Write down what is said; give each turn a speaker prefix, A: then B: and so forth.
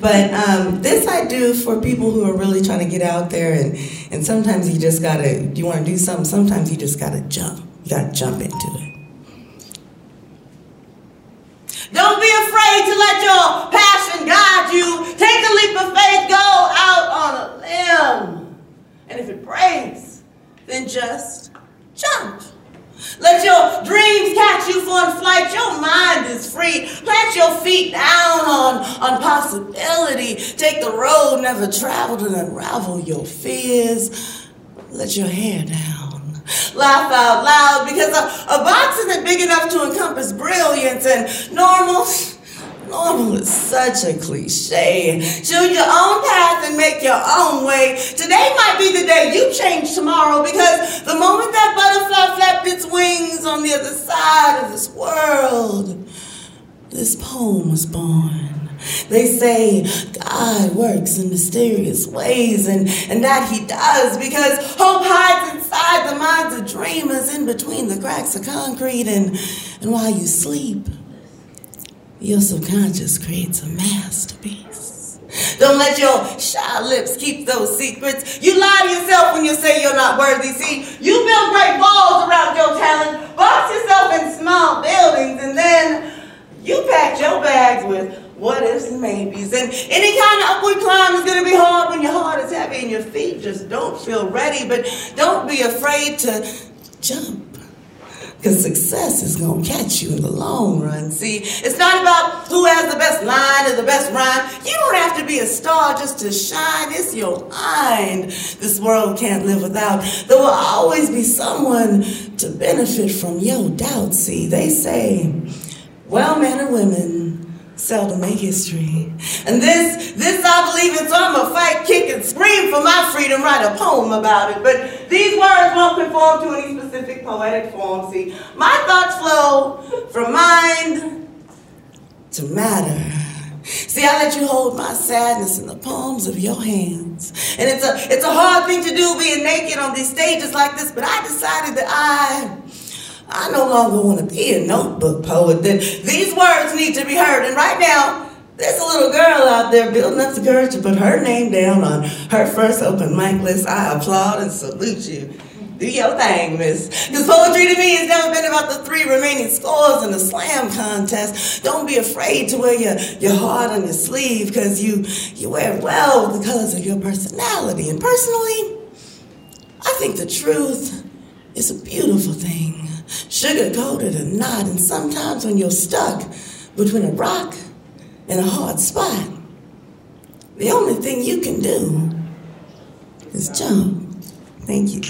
A: But um, this I do for people who are really trying to get out there, and, and sometimes you just gotta, you wanna do something, sometimes you just gotta jump. You gotta jump into it.
B: Don't be afraid to let your passion guide you. Take a leap of faith, go out on a limb. And if it breaks, then just. Let your dreams catch you for flight. Your mind is free. Plant your feet down on, on possibility. Take the road never traveled and unravel your fears. Let your hair down. Laugh out loud because a, a box isn't big enough to encompass brilliance and normal. Normal is such a cliche. Choose your own path and make your own way. Today might be the day you change tomorrow because the moment that butterfly flapped its the other side of this world, this poem was born. They say God works in mysterious ways, and, and that He does because hope hides inside the minds of dreamers in between the cracks of concrete. And, and while you sleep, your subconscious creates a masterpiece. Don't let your shy lips keep those secrets. You lie to yourself when you say you're not worthy. See, you build great walls around your talent, box yourself in small buildings, and then you pack your bags with what and maybes. And any kind of upward climb is going to be hard when your heart is heavy and your feet just don't feel ready. But don't be afraid to jump. Because success is going to catch you in the long run. See, it's not about who has the best line or the best rhyme. You don't have to be a star just to shine. It's your mind this world can't live without. There will always be someone to benefit from your doubt. See, they say, well, men and women, seldom make history. And this, this I believe in, so I'm gonna fight, kick, and scream for my freedom, write a poem about it. But these words won't conform to any specific poetic form. See, my thoughts flow from mind to matter. See, I let you hold my sadness in the palms of your hands. And it's a it's a hard thing to do being naked on these stages like this, but I decided that I I no longer want to be a notebook poet. That these words need to be heard. And right now, there's a little girl out there building up the courage to put her name down on her first open mic list. I applaud and salute you. Do your thing, miss. Because poetry to me has never been about the three remaining scores in the slam contest. Don't be afraid to wear your, your heart on your sleeve because you, you wear well the colors of your personality. And personally, I think the truth is a beautiful thing sugar coated or not. And sometimes when you're stuck between a rock and a hard spot, the only thing you can do is jump. Thank you.